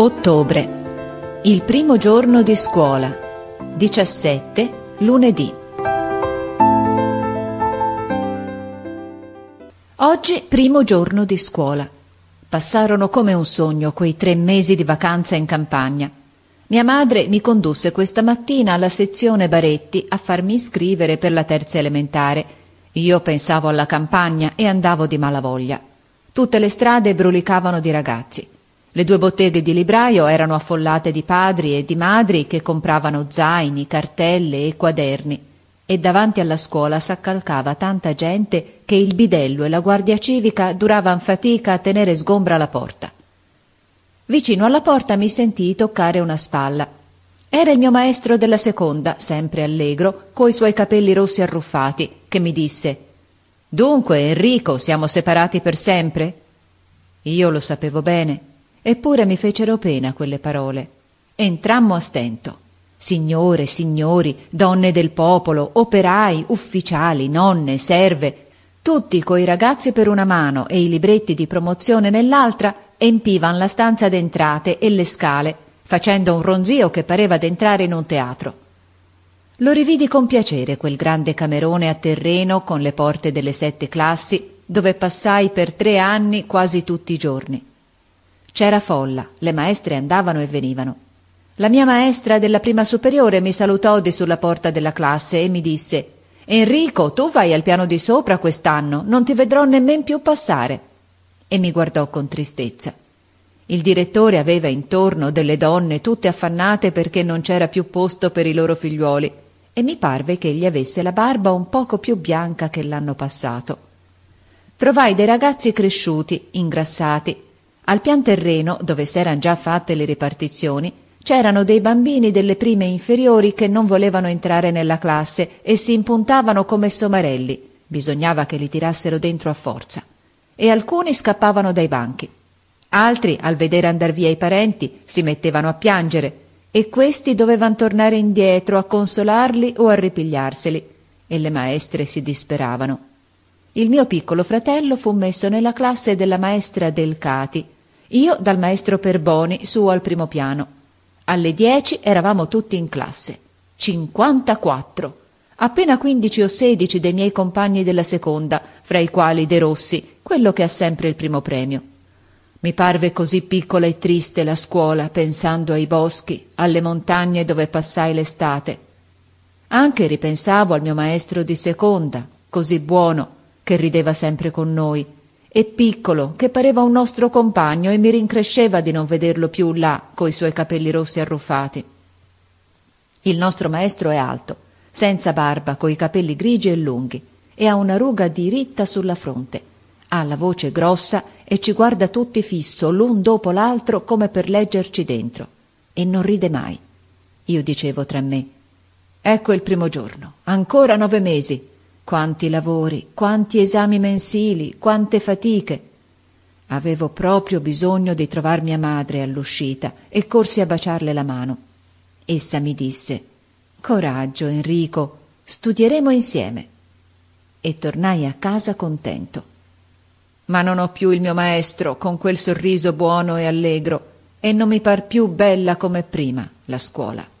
Ottobre. Il primo giorno di scuola. 17. Lunedì. Oggi primo giorno di scuola. Passarono come un sogno quei tre mesi di vacanza in campagna. Mia madre mi condusse questa mattina alla sezione Baretti a farmi iscrivere per la terza elementare. Io pensavo alla campagna e andavo di malavoglia. Tutte le strade brulicavano di ragazzi. Le due botteghe di libraio erano affollate di padri e di madri che compravano zaini, cartelle e quaderni e davanti alla scuola s'accalcava tanta gente che il bidello e la guardia civica duravan fatica a tenere sgombra la porta. Vicino alla porta mi sentii toccare una spalla. Era il mio maestro della seconda, sempre allegro, coi suoi capelli rossi arruffati, che mi disse Dunque, Enrico, siamo separati per sempre? Io lo sapevo bene Eppure mi fecero pena quelle parole. Entrammo a stento. Signore, signori, donne del popolo, operai, ufficiali, nonne, serve, tutti coi ragazzi per una mano e i libretti di promozione nell'altra, empivan la stanza d'entrate e le scale, facendo un ronzio che pareva d'entrare in un teatro. Lo rividi con piacere quel grande camerone a terreno con le porte delle sette classi, dove passai per tre anni quasi tutti i giorni. C'era folla, le maestre andavano e venivano. La mia maestra della prima superiore mi salutò di sulla porta della classe e mi disse Enrico, tu vai al piano di sopra quest'anno, non ti vedrò nemmen più passare. E mi guardò con tristezza. Il direttore aveva intorno delle donne tutte affannate perché non c'era più posto per i loro figliuoli e mi parve che egli avesse la barba un poco più bianca che l'anno passato. Trovai dei ragazzi cresciuti, ingrassati, al pian terreno, dove s'eran già fatte le ripartizioni, c'erano dei bambini delle prime inferiori che non volevano entrare nella classe e si impuntavano come somarelli. Bisognava che li tirassero dentro a forza. E alcuni scappavano dai banchi. Altri, al vedere andar via i parenti, si mettevano a piangere e questi dovevan tornare indietro a consolarli o a ripigliarseli e le maestre si disperavano. Il mio piccolo fratello fu messo nella classe della maestra Delcati, io dal maestro Perboni su al primo piano. Alle dieci eravamo tutti in classe. Cinquantaquattro. Appena quindici o sedici dei miei compagni della seconda, fra i quali De Rossi, quello che ha sempre il primo premio. Mi parve così piccola e triste la scuola, pensando ai boschi, alle montagne dove passai l'estate. Anche ripensavo al mio maestro di seconda, così buono, che rideva sempre con noi, e piccolo, che pareva un nostro compagno e mi rincresceva di non vederlo più là coi suoi capelli rossi arruffati. Il nostro maestro è alto, senza barba, coi capelli grigi e lunghi, e ha una ruga diritta sulla fronte. Ha la voce grossa e ci guarda tutti fisso, l'un dopo l'altro, come per leggerci dentro. E non ride mai. Io dicevo tra me, ecco il primo giorno, ancora nove mesi, quanti lavori, quanti esami mensili, quante fatiche. Avevo proprio bisogno di trovar mia madre all'uscita e corsi a baciarle la mano. Essa mi disse Coraggio, Enrico, studieremo insieme. E tornai a casa contento. Ma non ho più il mio maestro con quel sorriso buono e allegro, e non mi par più bella come prima la scuola.